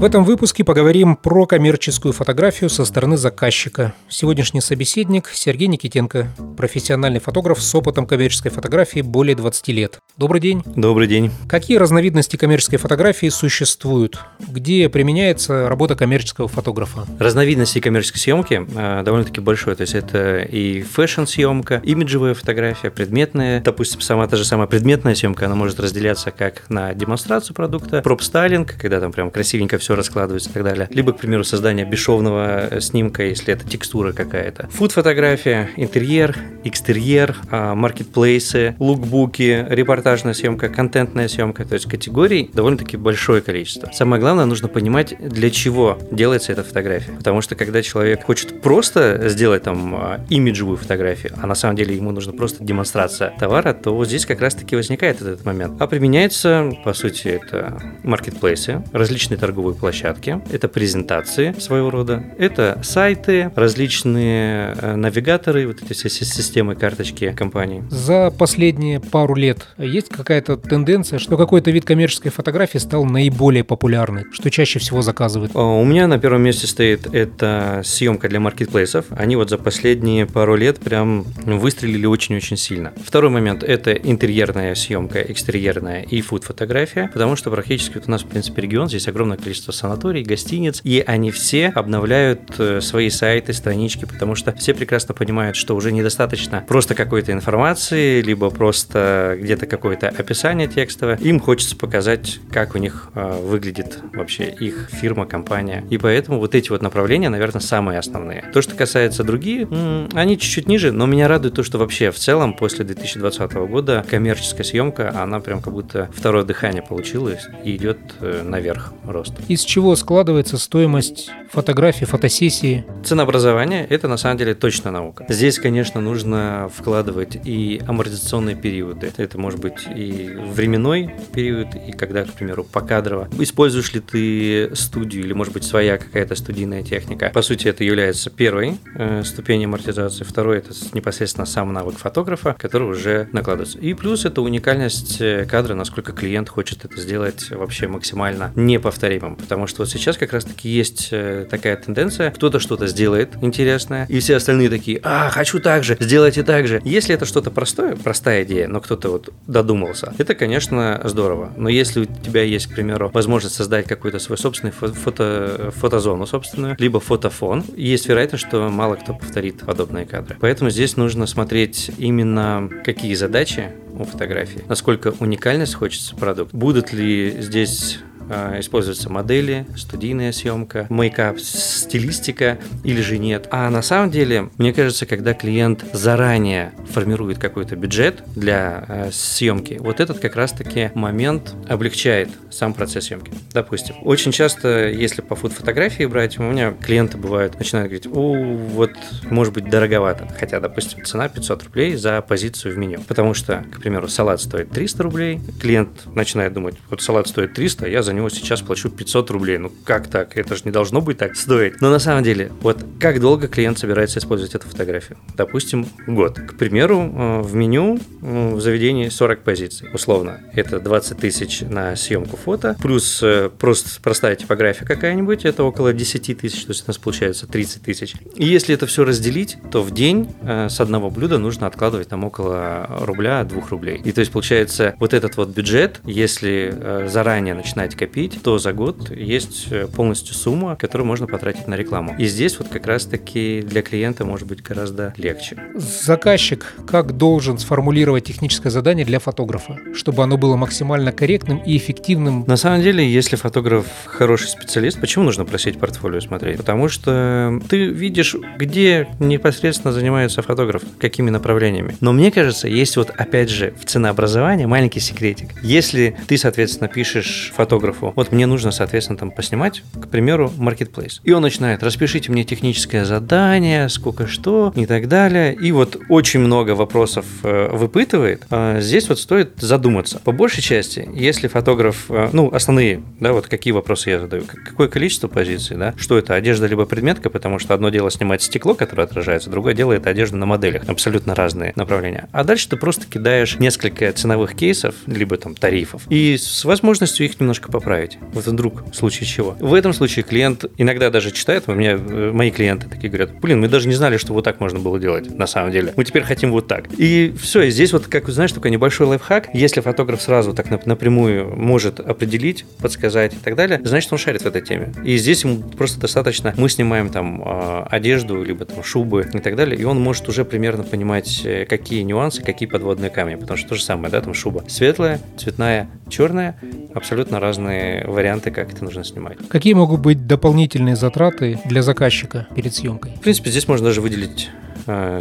В этом выпуске поговорим про коммерческую фотографию со стороны заказчика. Сегодняшний собеседник Сергей Никитенко, профессиональный фотограф с опытом коммерческой фотографии более 20 лет. Добрый день. Добрый день. Какие разновидности коммерческой фотографии существуют? Где применяется работа коммерческого фотографа? Разновидностей коммерческой съемки э, довольно-таки большое. То есть это и фэшн-съемка, имиджевая фотография, предметная. Допустим, сама та же самая предметная съемка, она может разделяться как на демонстрацию продукта, проп-стайлинг, когда там прям красивенько все раскладывается и так далее. Либо, к примеру, создание бесшовного э, снимка, если это текстура какая-то. Фуд-фотография, интерьер, экстерьер, а, маркетплейсы, лукбуки, репортажная съемка, контентная съемка. То есть категорий довольно-таки большое количество. Самое главное, нужно понимать, для чего делается эта фотография. Потому что когда человек хочет просто сделать там а, имиджевую фотографию, а на самом деле ему нужно просто демонстрация товара, то вот здесь как раз-таки возникает этот момент. А применяется, по сути, это маркетплейсы, различные торговые площадки, это презентации своего рода, это сайты, различные э, навигаторы, вот эти все системы, карточки компаний. За последние пару лет есть какая-то тенденция, что какой-то вид коммерческой фотографии стал наиболее популярным, что чаще всего заказывают? А, у меня на первом месте стоит это съемка для маркетплейсов. Они вот за последние пару лет прям выстрелили очень-очень сильно. Второй момент – это интерьерная съемка, экстерьерная и фуд-фотография, потому что практически вот у нас, в принципе, регион, здесь огромное количество санаторий, гостиниц, и они все обновляют э, свои сайты, странички, потому что все прекрасно понимают, что уже недостаточно просто какой-то информации, либо просто где-то какое-то описание текстовое. Им хочется показать, как у них э, выглядит вообще их фирма, компания. И поэтому вот эти вот направления, наверное, самые основные. То, что касается другие, они чуть-чуть ниже, но меня радует то, что вообще в целом после 2020 года коммерческая съемка, она прям как будто второе дыхание получилось и идет э, наверх рост. Из чего складывается стоимость фотографии, фотосессии? Ценообразование – это на самом деле точно наука. Здесь, конечно, нужно вкладывать и амортизационные периоды. Это может быть и временной период, и когда, к примеру, покадрово. Используешь ли ты студию или, может быть, своя какая-то студийная техника? По сути, это является первой э, ступенью амортизации. Второй – это непосредственно сам навык фотографа, который уже накладывается. И плюс это уникальность э, кадра, насколько клиент хочет это сделать вообще максимально неповторимым. Потому что вот сейчас как раз-таки есть э, такая тенденция, кто-то что-то сделает интересное, и все остальные такие, а, хочу так же, сделайте так же. Если это что-то простое, простая идея, но кто-то вот додумался, это, конечно, здорово. Но если у тебя есть, к примеру, возможность создать какой-то свой собственный фото, фотозону собственную, либо фотофон, есть вероятность, что мало кто повторит подобные кадры. Поэтому здесь нужно смотреть именно какие задачи у фотографии, насколько уникальность хочется продукт, будут ли здесь используются модели, студийная съемка, мейкап, стилистика или же нет. А на самом деле, мне кажется, когда клиент заранее формирует какой-то бюджет для э, съемки, вот этот как раз-таки момент облегчает сам процесс съемки. Допустим, очень часто, если по фуд-фотографии брать, у меня клиенты бывают, начинают говорить, о, вот, может быть, дороговато. Хотя, допустим, цена 500 рублей за позицию в меню. Потому что, к примеру, салат стоит 300 рублей, клиент начинает думать, вот салат стоит 300, я за него него сейчас плачу 500 рублей. Ну как так? Это же не должно быть так стоить. Но на самом деле, вот как долго клиент собирается использовать эту фотографию? Допустим, год. К примеру, э, в меню э, в заведении 40 позиций. Условно, это 20 тысяч на съемку фото, плюс э, просто простая типография какая-нибудь, это около 10 тысяч, то есть у нас получается 30 тысяч. И если это все разделить, то в день с одного блюда нужно откладывать там около рубля, 2 рублей. И то есть получается вот этот вот бюджет, если заранее начинать копить, то за год есть э, полностью сумма, которую можно потратить на рекламу. И здесь вот как раз-таки для клиента может быть гораздо легче. Заказчик как должен сформулировать техническое задание для фотографа, чтобы оно было максимально корректным и эффективным? На самом деле, если фотограф хороший специалист, почему нужно просить портфолио смотреть? Потому что ты видишь, где непосредственно занимается фотограф, какими направлениями. Но мне кажется, есть вот опять же в ценообразовании маленький секретик. Если ты, соответственно, пишешь фотографу вот мне нужно, соответственно, там поснимать, к примеру, marketplace. И он начинает, распишите мне техническое задание, сколько что и так далее. И вот очень много вопросов э, выпытывает. А здесь вот стоит задуматься. По большей части, если фотограф, э, ну, основные, да, вот какие вопросы я задаю, какое количество позиций, да, что это, одежда либо предметка, потому что одно дело снимать стекло, которое отражается, другое дело это одежда на моделях, абсолютно разные направления. А дальше ты просто кидаешь несколько ценовых кейсов, либо там тарифов, и с возможностью их немножко поправить. Вот вдруг в случае чего. В этом случае клиент иногда даже читает, у меня э, мои клиенты такие говорят, блин, мы даже не знали, что вот так можно было делать на самом деле. Мы теперь хотим вот так. И все, и здесь вот, как знаешь, такой небольшой лайфхак. Если фотограф сразу так напрямую может определить, подсказать и так далее, значит, он шарит в этой теме. И здесь ему просто достаточно, мы снимаем там а, одежду, либо там шубы и так далее, и он может уже примерно понимать, э, какие нюансы, какие подводные камни. Потому что то же самое, да, там шуба светлая, цветная, черная, абсолютно разные варианты, как это нужно снимать. Какие могут быть дополнительные затраты для заказчика перед съемкой? В принципе, здесь можно даже выделить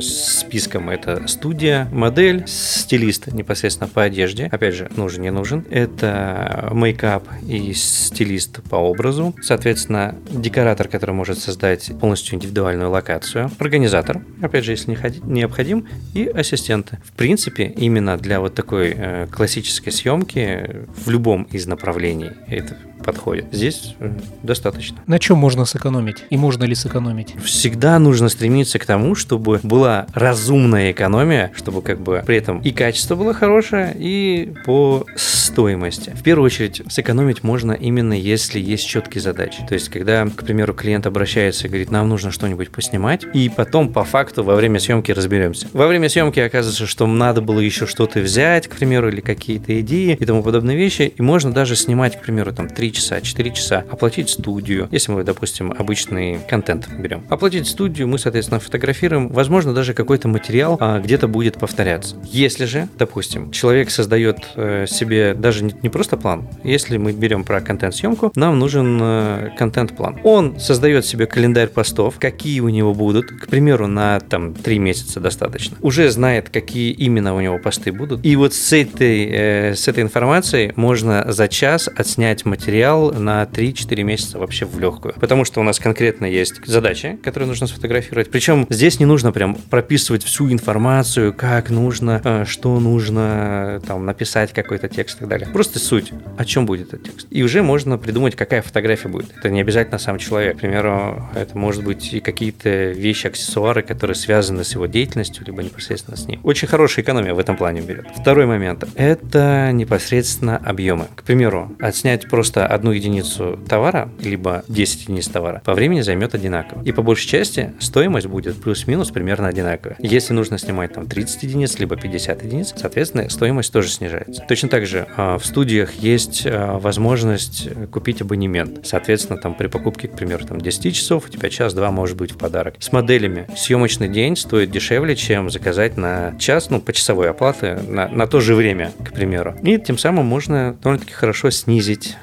списком. Это студия, модель, стилист непосредственно по одежде. Опять же, нужен, не нужен. Это мейкап и стилист по образу. Соответственно, декоратор, который может создать полностью индивидуальную локацию. Организатор, опять же, если необходим. И ассистенты. В принципе, именно для вот такой э, классической съемки в любом из направлений это подходит. Здесь э, достаточно. На чем можно сэкономить? И можно ли сэкономить? Всегда нужно стремиться к тому, чтобы была разумная экономия, чтобы как бы при этом и качество было хорошее, и по стоимости. В первую очередь сэкономить можно именно если есть четкие задачи. То есть, когда, к примеру, клиент обращается и говорит, нам нужно что-нибудь поснимать, и потом по факту во время съемки разберемся. Во время съемки оказывается, что надо было еще что-то взять, к примеру, или какие-то идеи и тому подобные вещи, и можно даже снимать, к примеру, там 3 часа, 4 часа, оплатить студию, если мы, допустим, обычный контент берем. Оплатить студию, мы, соответственно, фотографируем, возможно, даже какой-то материал а, где-то будет повторяться. Если же, допустим, человек создает э, себе даже не, не просто план, если мы берем про контент-съемку, нам нужен э, контент-план. Он создает себе календарь постов, какие у него будут, к примеру, на там 3 месяца достаточно. Уже знает, какие именно у него посты будут. И вот с этой, э, с этой информацией можно за час отснять материал материал на 3-4 месяца вообще в легкую. Потому что у нас конкретно есть задачи, которые нужно сфотографировать. Причем здесь не нужно прям прописывать всю информацию, как нужно, э, что нужно там написать какой-то текст и так далее. Просто суть, о чем будет этот текст. И уже можно придумать, какая фотография будет. Это не обязательно сам человек. К примеру, это может быть и какие-то вещи, аксессуары, которые связаны с его деятельностью, либо непосредственно с ним. Очень хорошая экономия в этом плане берет. Второй момент – это непосредственно объемы. К примеру, отснять просто одну единицу товара, либо 10 единиц товара, по времени займет одинаково. И по большей части стоимость будет плюс-минус примерно одинаковая. Если нужно снимать там 30 единиц, либо 50 единиц, соответственно, стоимость тоже снижается. Точно так же а, в студиях есть а, возможность купить абонемент. Соответственно, там при покупке, к примеру, там 10 часов, у тебя час-два может быть в подарок. С моделями съемочный день стоит дешевле, чем заказать на час, ну, по часовой оплаты, на, на то же время, к примеру. И тем самым можно довольно-таки хорошо снизить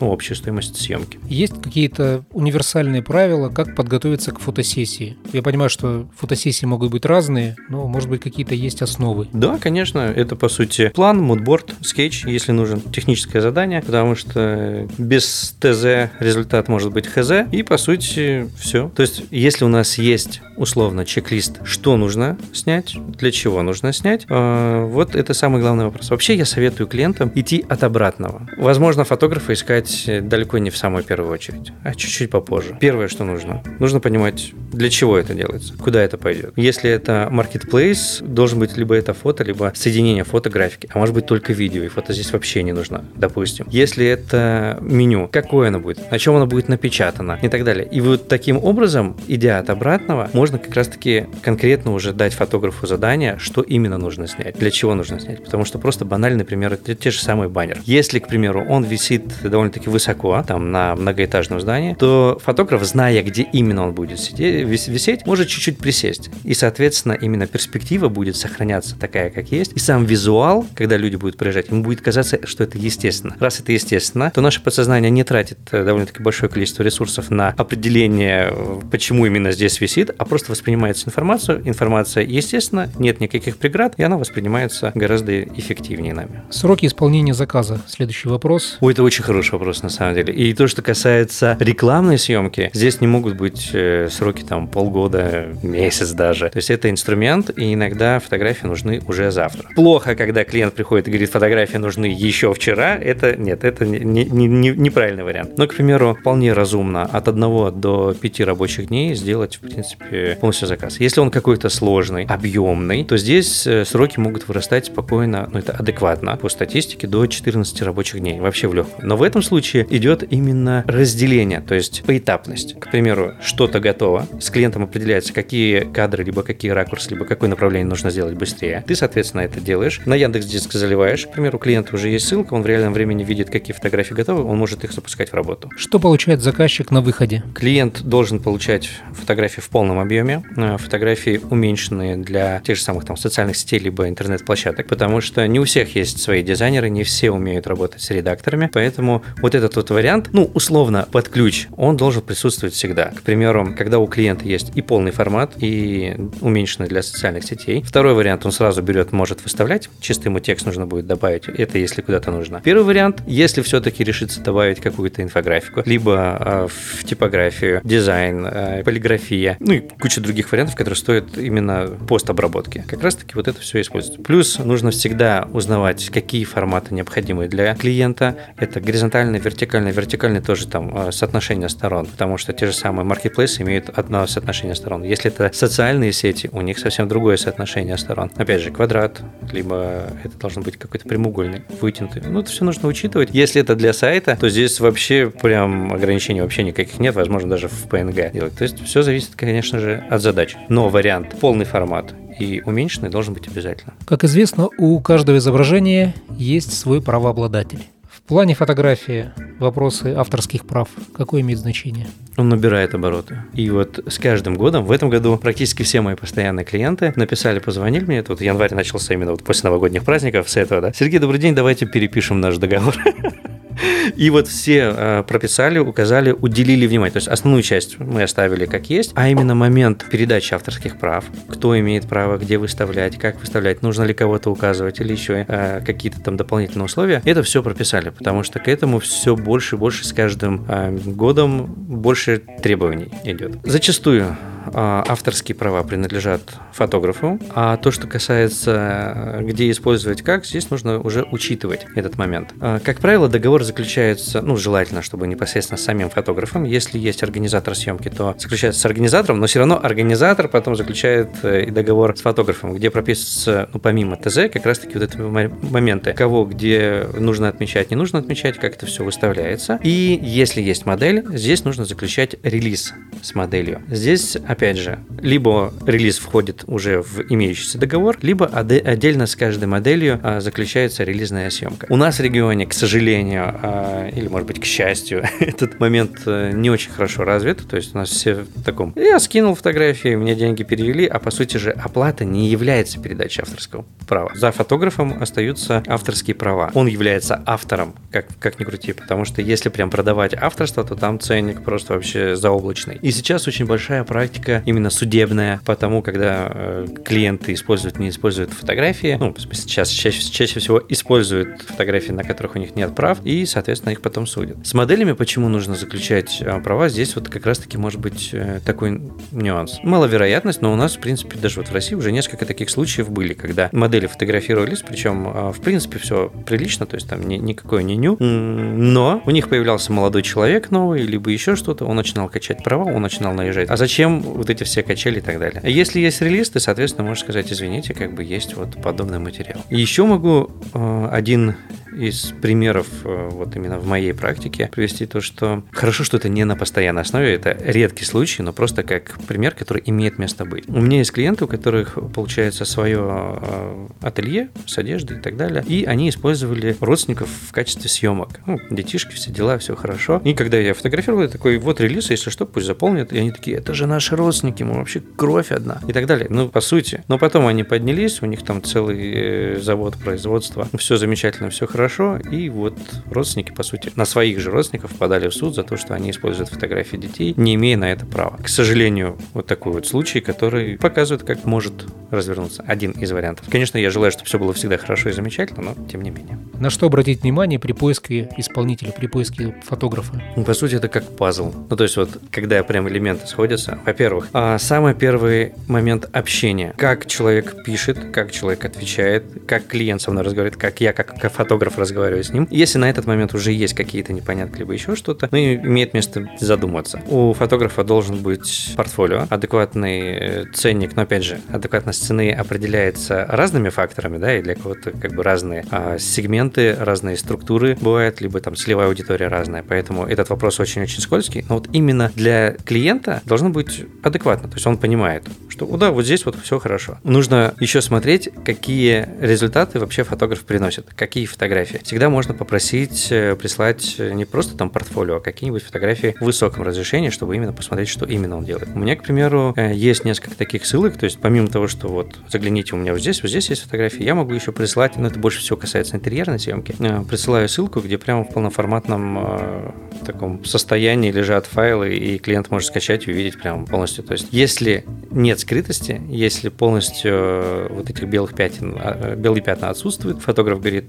ну, общую стоимость съемки. Есть какие-то универсальные правила, как подготовиться к фотосессии? Я понимаю, что фотосессии могут быть разные, но, может быть, какие-то есть основы. Да, конечно, это, по сути, план, мудборд, скетч, если нужен, техническое задание, потому что без ТЗ результат может быть ХЗ, и, по сути, все. То есть, если у нас есть, условно, чек-лист, что нужно снять, для чего нужно снять, э, вот это самый главный вопрос. Вообще, я советую клиентам идти от обратного. Возможно, фотографа искать далеко не в самую первую очередь, а чуть-чуть попозже. Первое, что нужно, нужно понимать, для чего это делается, куда это пойдет. Если это marketplace, должен быть либо это фото, либо соединение фотографики, а может быть только видео, и фото здесь вообще не нужно, допустим. Если это меню, какое оно будет, на чем оно будет напечатано и так далее. И вот таким образом, идя от обратного, можно как раз-таки конкретно уже дать фотографу задание, что именно нужно снять, для чего нужно снять. Потому что просто банальный пример, это те же самые баннеры. Если, к примеру, он висит довольно-таки высоко, там на многоэтажном здании, то фотограф, зная, где именно он будет сидеть, висеть, может чуть-чуть присесть. И, соответственно, именно перспектива будет сохраняться такая, как есть. И сам визуал, когда люди будут проезжать, ему будет казаться, что это естественно. Раз это естественно, то наше подсознание не тратит э, довольно-таки большое количество ресурсов на определение, э, почему именно здесь висит, а просто воспринимается информацию. Информация естественно, нет никаких преград, и она воспринимается гораздо эффективнее нами. Сроки исполнения заказа. Следующий вопрос. Ой, это очень хороший вопрос, на самом деле. И то, что касается рекламной съемки, здесь не могут быть э, сроки там полгода, месяц даже. То есть это инструмент, и иногда фотографии нужны уже завтра. Плохо, когда клиент приходит и говорит, фотографии нужны еще вчера, это нет, это не, не, не, неправильный вариант. Но, к примеру, вполне разумно от одного до пяти рабочих дней сделать, в принципе, полностью заказ. Если он какой-то сложный, объемный, то здесь э, сроки могут вырастать спокойно, ну это адекватно, по статистике, до 14 рабочих дней, вообще в легкую. Но в этом случае идет именно разделение, то есть поэтапность. К примеру, что-то готово, с клиентом определяется, какие кадры, либо какие ракурсы, либо какое направление нужно сделать быстрее. Ты, соответственно, это делаешь. На Яндекс Диск заливаешь, к примеру, у клиента уже есть ссылка, он в реальном времени видит, какие фотографии готовы, он может их запускать в работу. Что получает заказчик на выходе? Клиент должен получать фотографии в полном объеме, э, фотографии уменьшенные для тех же самых там социальных сетей либо интернет-площадок, потому что не у всех есть свои дизайнеры, не все умеют работать с редакторами, поэтому вот этот вот вариант, ну, условно, под ключ, он должен присутствовать всегда. К примеру, когда у клиента есть и полный формат, и уменьшенный для социальных сетей. Второй вариант, он сразу берет, может выставлять, чисто ему текст нужно будет добавить, это если куда-то нужно. Первый вариант, если все-таки решится добавить какую-то инфографику, либо э, в типографию, дизайн, э, полиграфия, ну и куча других вариантов, которые стоят именно постобработки. Как раз-таки вот это все используется. Плюс нужно всегда узнавать, какие форматы необходимы для клиента. Это горизонтальный, вертикальный, вертикальный тоже там э, соотношение сторон, потому что те же самые маркетплейсы имеют одно соотношение сторон. Если это социальные сети, у них совсем другое соотношение сторон. Опять же, квадрат, либо это должен быть какой-то прямоугольный, вытянутый. Ну, это все нужно учитывать. Если это для сайта, то здесь вообще прям ограничений вообще никаких нет, возможно, даже в PNG делать. То есть все зависит, конечно же, от задач. Но вариант полный формат и уменьшенный должен быть обязательно. Как известно, у каждого изображения есть свой правообладатель. В плане фотографии вопросы авторских прав какое имеет значение? Он набирает обороты. И вот с каждым годом, в этом году практически все мои постоянные клиенты написали, позвонили мне, тут январь начался именно вот после новогодних праздников, с этого, да. Сергей, добрый день, давайте перепишем наш договор. И вот все э, прописали, указали, уделили внимание. То есть основную часть мы оставили как есть, а именно момент передачи авторских прав. Кто имеет право, где выставлять, как выставлять, нужно ли кого-то указывать или еще э, какие-то там дополнительные условия. Это все прописали, потому что к этому все больше и больше с каждым э, годом больше требований идет. Зачастую авторские права принадлежат фотографу, а то, что касается где использовать как, здесь нужно уже учитывать этот момент. А, как правило, договор заключается, ну, желательно, чтобы непосредственно с самим фотографом. Если есть организатор съемки, то заключается с организатором, но все равно организатор потом заключает э, и договор с фотографом, где прописывается, ну, помимо ТЗ, как раз-таки вот эти моменты, кого где нужно отмечать, не нужно отмечать, как это все выставляется. И если есть модель, здесь нужно заключать релиз с моделью. Здесь, опять же, либо релиз входит уже в имеющийся договор, либо отдельно с каждой моделью а, заключается релизная съемка. У нас в регионе, к сожалению, а, или, может быть, к счастью, этот момент э, не очень хорошо развит, то есть у нас все в таком, я скинул фотографии, мне деньги перевели, а по сути же оплата не является передачей авторского права. За фотографом остаются авторские права. Он является автором, как, как ни крути, потому что если прям продавать авторство, то там ценник просто вообще заоблачный. И сейчас очень большая практика практика именно судебная, потому когда э, клиенты используют, не используют фотографии, ну, сейчас чаще, чаще всего используют фотографии, на которых у них нет прав, и, соответственно, их потом судят. С моделями почему нужно заключать э, права? Здесь вот как раз-таки может быть э, такой нюанс. Маловероятность, но у нас, в принципе, даже вот в России уже несколько таких случаев были, когда модели фотографировались, причем, в принципе, все прилично, то есть там ни, никакой не ню, но у них появлялся молодой человек новый, либо еще что-то, он начинал качать права, он начинал наезжать. А зачем вот эти все качели и так далее. Если есть релиз, ты, соответственно, можешь сказать, извините, как бы есть вот подобный материал. еще могу э, один из примеров э, вот именно в моей практике привести то, что хорошо, что это не на постоянной основе, это редкий случай, но просто как пример, который имеет место быть. У меня есть клиенты, у которых получается свое э, ателье с одеждой и так далее, и они использовали родственников в качестве съемок. Ну, детишки, все дела, все хорошо. И когда я фотографировал, я такой, вот релиз, если что, пусть заполнят. И они такие, это же наши родственники, мы вообще кровь одна. И так далее. Ну, по сути. Но потом они поднялись, у них там целый э, завод производства. Все замечательно, все хорошо хорошо, и вот родственники, по сути, на своих же родственников подали в суд за то, что они используют фотографии детей, не имея на это права. К сожалению, вот такой вот случай, который показывает, как может развернуться. Один из вариантов. Конечно, я желаю, чтобы все было всегда хорошо и замечательно, но тем не менее. На что обратить внимание при поиске исполнителя, при поиске фотографа? Ну, по сути, это как пазл. Ну, то есть вот, когда прям элементы сходятся, во-первых, а, самый первый момент общения. Как человек пишет, как человек отвечает, как клиент со мной разговаривает, как я как, как разговариваю с ним. Если на этот момент уже есть какие-то непонятки, либо еще что-то, ну, имеет место задуматься. У фотографа должен быть портфолио, адекватный э, ценник, но опять же, адекватность цены определяется разными факторами, да, и для кого-то как бы разные а, сегменты, разные структуры бывают, либо там целевая аудитория разная, поэтому этот вопрос очень-очень скользкий, но вот именно для клиента должно быть адекватно, то есть он понимает, что да, вот здесь вот все хорошо. Нужно еще смотреть, какие результаты вообще фотограф приносит, какие фотографии. Всегда можно попросить э, прислать не просто там портфолио, а какие-нибудь фотографии в высоком разрешении, чтобы именно посмотреть, что именно он делает. У меня, к примеру, э, есть несколько таких ссылок, то есть помимо того, что вот загляните у меня вот здесь, вот здесь есть фотографии, я могу еще прислать, но это больше всего касается интерьерной съемки, э, присылаю ссылку, где прямо в полноформатном э, таком состоянии лежат файлы, и клиент может скачать и увидеть прямо полностью. То есть, если нет скрытости, если полностью э, вот этих белых пятен, а, белые пятна отсутствуют, фотограф говорит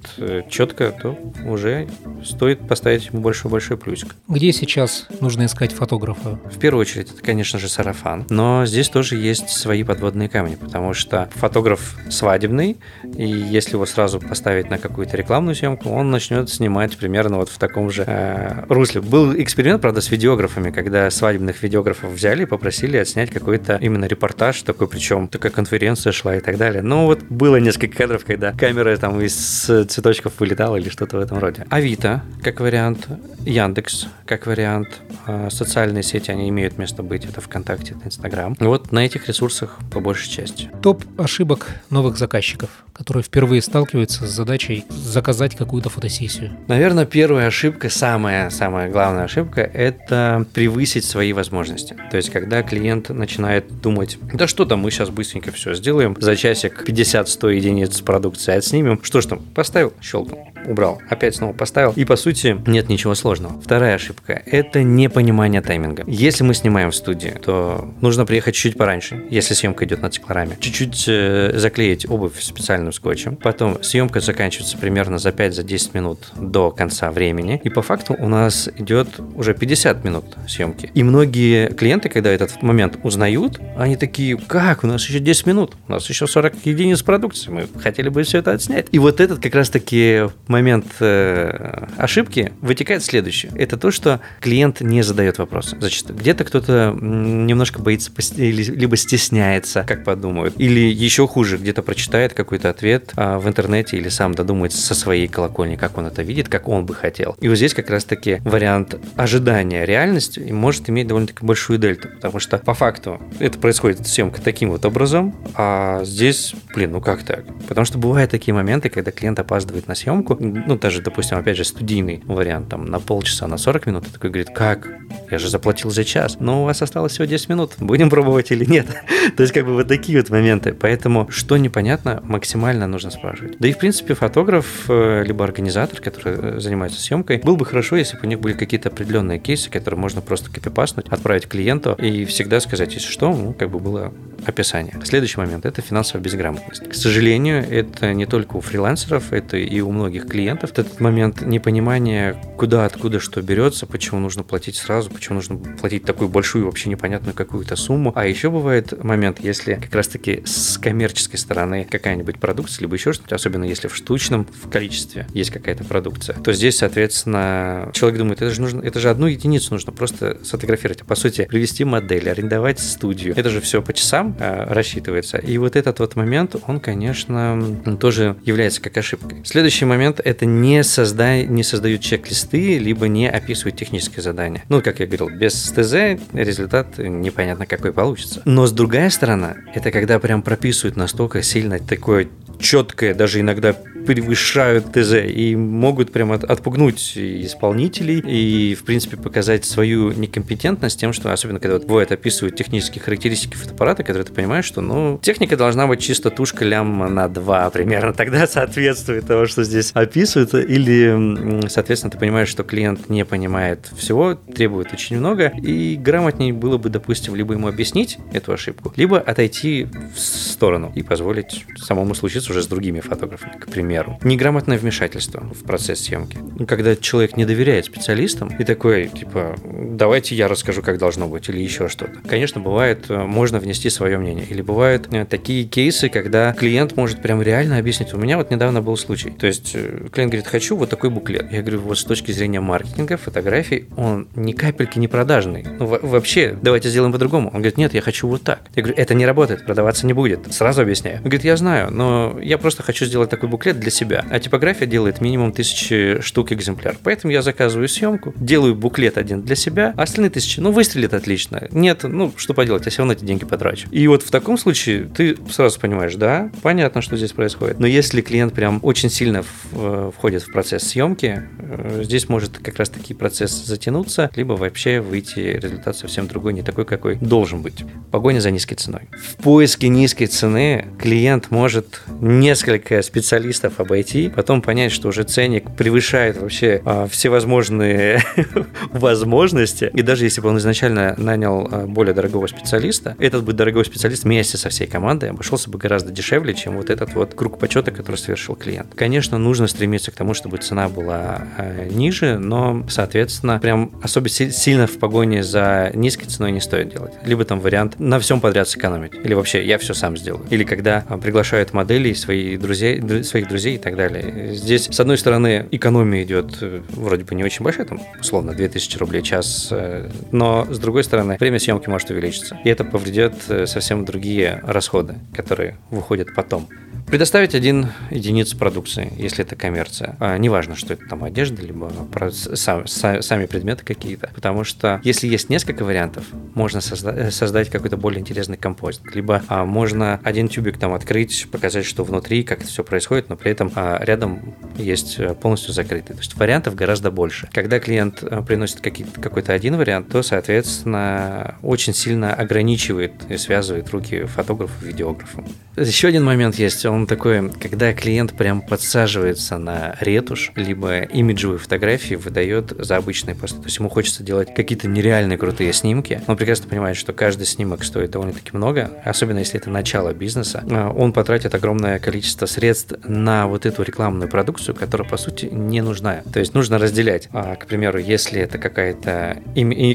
четко, то уже стоит поставить ему большой-большой плюсик. Где сейчас нужно искать фотографа? В первую очередь, это, конечно же, сарафан. Но здесь тоже есть свои подводные камни, потому что фотограф свадебный, и если его сразу поставить на какую-то рекламную съемку, он начнет снимать примерно вот в таком же э, русле. Был эксперимент, правда, с видеографами, когда свадебных видеографов взяли и попросили отснять какой-то именно репортаж такой, причем такая конференция шла и так далее. Но вот было несколько кадров, когда камера там из цветочков вылетала или что-то в этом роде. Авито, как вариант, Яндекс, как вариант, э, социальные сети, они имеют место быть, это ВКонтакте, это Инстаграм. Вот на этих ресурсах по большей части. Топ ошибок новых заказчиков, которые впервые сталкиваются с задачей заказать какую-то фотосессию? Наверное, первая ошибка, самая, самая главная ошибка, это превысить свои возможности. То есть, когда клиент начинает думать, да что там, мы сейчас быстренько все сделаем, за часик 50-100 единиц продукции отснимем, что ж там, поставил, щелкнул, there. Убрал, опять снова поставил, и по сути нет ничего сложного. Вторая ошибка – это непонимание тайминга. Если мы снимаем в студии, то нужно приехать чуть пораньше, если съемка идет на циклораме, чуть-чуть э, заклеить обувь специальным скотчем, потом съемка заканчивается примерно за 5-10 минут до конца времени, и по факту у нас идет уже 50 минут съемки. И многие клиенты, когда этот момент узнают, они такие, как, у нас еще 10 минут, у нас еще 40 единиц продукции, мы хотели бы все это отснять. И вот этот как раз-таки момент э, ошибки вытекает следующее. Это то, что клиент не задает вопросы зачастую. Где-то кто-то немножко боится либо стесняется, как подумают, или еще хуже, где-то прочитает какой-то ответ а, в интернете или сам додумается со своей колокольни, как он это видит, как он бы хотел. И вот здесь как раз-таки вариант ожидания реальности может иметь довольно-таки большую дельту, потому что по факту это происходит съемка таким вот образом, а здесь, блин, ну как так? Потому что бывают такие моменты, когда клиент опаздывает на съемку, ну даже, допустим, опять же, студийный вариант, там, на полчаса, на 40 минут, и такой говорит, как? Я же заплатил за час, но у вас осталось всего 10 минут, будем пробовать или нет? То есть, как бы вот такие вот моменты. Поэтому, что непонятно, максимально нужно спрашивать. Да и, в принципе, фотограф, э, либо организатор, который э, занимается съемкой, был бы хорошо, если бы у них были какие-то определенные кейсы, которые можно просто копипаснуть, отправить клиенту и всегда сказать, если что, ну, как бы было описание. Следующий момент – это финансовая безграмотность. К сожалению, это не только у фрилансеров, это и у многих клиентов. Этот момент непонимания, куда, откуда что берется, почему нужно платить сразу, почему нужно платить такую большую, вообще непонятную какую-то сумму. А еще бывает момент, если как раз-таки с коммерческой стороны какая-нибудь продукция, либо еще что-то, особенно если в штучном в количестве есть какая-то продукция, то здесь, соответственно, человек думает, это же нужно, это же одну единицу нужно просто сфотографировать. А по сути, привести модель, арендовать студию. Это же все по часам э, рассчитывается. И вот этот вот момент, он, конечно, тоже является как ошибкой. Следующий момент – это не, создай, не создают чек-листы, либо не описывают техническое задание. Ну, как я говорил, без ТЗ результат непонятно какой получится. Но с другой стороны, это когда прям прописывают настолько сильно такое четкое, даже иногда превышают ТЗ и могут прямо отпугнуть исполнителей и, в принципе, показать свою некомпетентность тем, что, особенно когда вот бывает описывают технические характеристики фотоаппарата, которые ты понимаешь, что, ну, техника должна быть чисто тушка лям на 2 примерно, тогда соответствует того, что здесь описывается, или, соответственно, ты понимаешь, что клиент не понимает всего, требует очень много, и грамотнее было бы, допустим, либо ему объяснить эту ошибку, либо отойти в сторону и позволить самому случиться уже с другими фотографами, к примеру. Неграмотное вмешательство в процесс съемки. Когда человек не доверяет специалистам и такой, типа, давайте я расскажу, как должно быть, или еще что-то. Конечно, бывает, э, можно внести свое мнение. Или бывают э, такие кейсы, когда клиент может прям реально объяснить. У меня вот недавно был случай. То есть э, клиент говорит, хочу вот такой буклет. Я говорю, вот с точки зрения маркетинга, фотографий, он ни капельки не продажный. Ну, вообще, давайте сделаем по-другому. Он говорит, нет, я хочу вот так. Я говорю, это не работает, продаваться не будет. Сразу объясняю. Он говорит, я знаю, но я просто хочу сделать такой буклет для себя. А типография делает минимум тысячи штук экземпляр. Поэтому я заказываю съемку, делаю буклет один для себя, а остальные тысячи, ну, выстрелит отлично. Нет, ну, что поделать, я все равно эти деньги потрачу. И вот в таком случае ты сразу понимаешь, да, понятно, что здесь происходит. Но если клиент прям очень сильно в, входит в процесс съемки, э, здесь может как раз-таки процесс затянуться, либо вообще выйти результат совсем другой, не такой, какой должен быть. Погоня за низкой ценой. В поиске низкой цены клиент может несколько специалистов обойти, потом понять, что уже ценник превышает вообще а, всевозможные возможности. И даже если бы он изначально нанял а, более дорогого специалиста, этот бы дорогой специалист вместе со всей командой обошелся бы гораздо дешевле, чем вот этот вот круг почета, который совершил клиент. Конечно, нужно стремиться к тому, чтобы цена была э, ниже, но, соответственно, прям особо сильно в погоне за низкой ценой не стоит делать. Либо там вариант на всем подряд сэкономить. Или вообще я все сам сделаю. Или когда а, приглашают моделей, своих друзей, своих друзей и так далее. Здесь, с одной стороны, экономия идет э, вроде бы не очень большая, там, условно, 2000 рублей час, э, но, с другой стороны, время съемки может увеличиться. И это повредит э, совсем другие расходы, которые выходят потом. Предоставить один единицу продукции, если это коммерция. А, неважно, что это там одежда, либо сам, сами предметы какие-то. Потому что если есть несколько вариантов, можно созда- создать какой-то более интересный композит. Либо а, можно один тюбик там открыть, показать, что внутри, как это все происходит, но при этом а, рядом есть э, полностью закрытый. То есть вариантов гораздо больше. Когда клиент а, приносит какой-то один вариант, то, соответственно, очень сильно ограничивает и связывает руки фотографу, видеографу. Еще один момент есть. Он такой, когда клиент прям подсаживается на ретушь, либо имиджевые фотографии выдает за обычные посты. То есть ему хочется делать какие-то нереальные крутые снимки. Он прекрасно понимает, что каждый снимок стоит довольно-таки много, особенно если это начало бизнеса. А, он потратит огромное количество средств на вот эту рекламную продукцию, которая, по сути, не нужна. То есть нужно разделять. А, к примеру, если это какая-то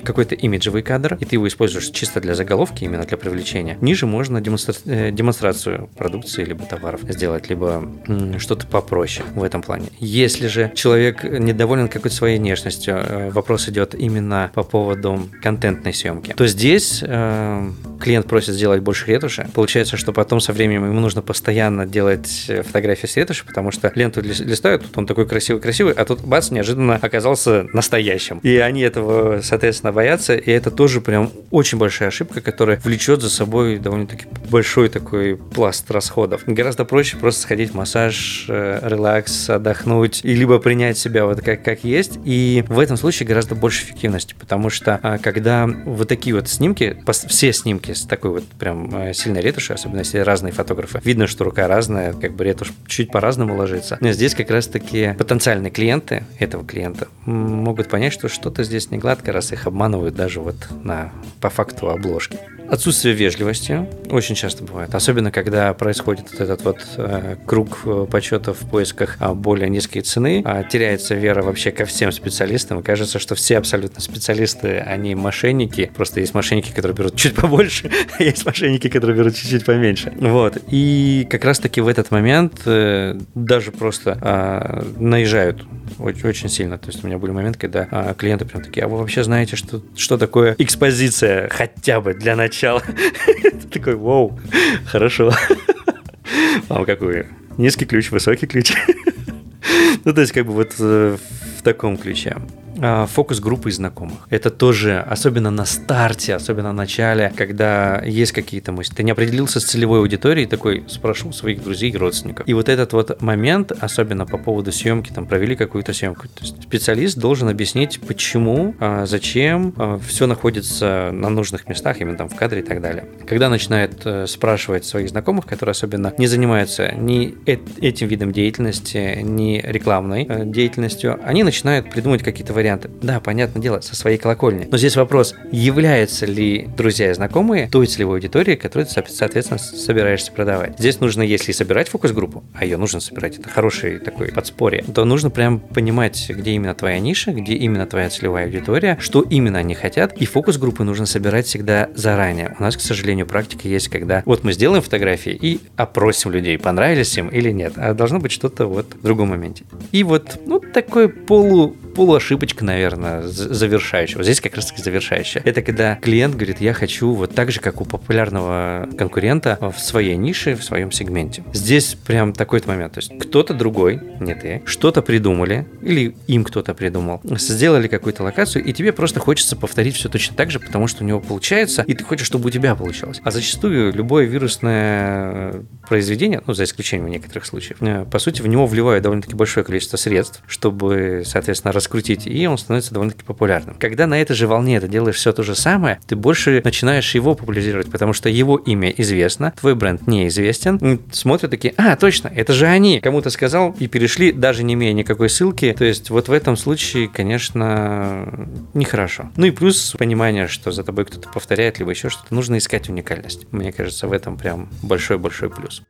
какой-то имиджевый кадр, и ты его используешь чисто для заголовки, именно для привлечения, ниже можно демонстра... Э, демонстрацию продукции либо товаров сделать, либо что-то попроще в этом плане. Если же человек недоволен какой-то своей внешностью, э, вопрос идет именно по поводу контентной съемки, то здесь э, клиент просит сделать больше ретуши. Получается, что потом со временем ему нужно постоянно делать э, фотографии с ретуши, потому что ленту листают, тут он такой красивый-красивый, а тут бац, неожиданно оказался настоящим. И они этого, соответственно, боятся, и это тоже прям очень большая ошибка, которая влечет за собой довольно-таки большой такой пласт расходов. Гораздо проще просто сходить в массаж, э, релакс, отдохнуть, и либо принять себя вот как, как есть. И в этом случае гораздо больше эффективности, потому что а, когда вот такие вот снимки, все снимки с такой вот прям э, сильной ретушью, особенно если разные фотографы, видно, что рука разная, как бы ретушь чуть по-разному ложится. Но здесь как раз-таки потенциальные клиенты этого клиента могут понять, что что-то здесь не гладко, раз их обманывают даже вот на по факту обложки. Отсутствие вежливости очень часто бывает, особенно когда происходит этот вот э, круг э, почета в поисках э, более низкой цены, э, теряется вера вообще ко всем специалистам, кажется, что все абсолютно специалисты, они мошенники, просто есть мошенники, которые берут чуть побольше, а есть мошенники, которые берут чуть-чуть поменьше. Вот, и как раз-таки в этот момент э, даже просто наезжают очень, сильно, то есть у меня были моменты, когда клиенты прям такие, а вы вообще знаете, что, что такое экспозиция хотя бы для начала? Начала. Такой, вау, хорошо. Вам какой? Низкий ключ, высокий ключ. Ну, то есть, как бы вот э, в таком ключе. А, фокус-группы знакомых. Это тоже, особенно на старте, особенно в начале, когда есть какие-то мысли. Ты не определился с целевой аудиторией, такой спрошу своих друзей и родственников. И вот этот вот момент, особенно по поводу съемки, там провели какую-то съемку. То есть специалист должен объяснить, почему, а, зачем а, все находится на нужных местах, именно там в кадре и так далее. Когда начинает э, спрашивать своих знакомых, которые особенно не занимаются ни этим видом деятельности, ни рекламной э, деятельностью, они начинают придумывать какие-то варианты. Да, понятное дело, со своей колокольни. Но здесь вопрос, являются ли друзья и знакомые той целевой аудиторией, которую ты, соответственно, собираешься продавать. Здесь нужно, если собирать фокус-группу, а ее нужно собирать, это хороший такой подспорье, то нужно прям понимать, где именно твоя ниша, где именно твоя целевая аудитория, что именно они хотят, и фокус-группы нужно собирать всегда заранее. У нас, к сожалению, практика есть, когда вот мы сделаем фотографии и опросим людей, понравились им или нет, а должно быть что-то вот в другом моменте. И вот, ну, такой полу полуошибочка, наверное, завершающего. Здесь как раз таки завершающая. Это когда клиент говорит, я хочу вот так же, как у популярного конкурента в своей нише, в своем сегменте. Здесь прям такой момент. То есть кто-то другой, не ты, что-то придумали, или им кто-то придумал, сделали какую-то локацию, и тебе просто хочется повторить все точно так же, потому что у него получается, и ты хочешь, чтобы у тебя получилось. А зачастую любое вирусное произведение, ну, за исключением некоторых случаев, э, по сути, в него вливают довольно-таки большое количество средств, чтобы, соответственно, раскрутить, и он становится довольно-таки популярным. Когда на этой же волне ты делаешь все то же самое, ты больше начинаешь его популяризировать, потому что его имя известно, твой бренд неизвестен, смотрят такие, а, точно, это же они, кому-то сказал, и перешли, даже не имея никакой ссылки, то есть вот в этом случае, конечно, нехорошо. Ну и плюс понимание, что за тобой кто-то повторяет, либо еще что-то, нужно искать уникальность. Мне кажется, в этом прям большой-большой плюс.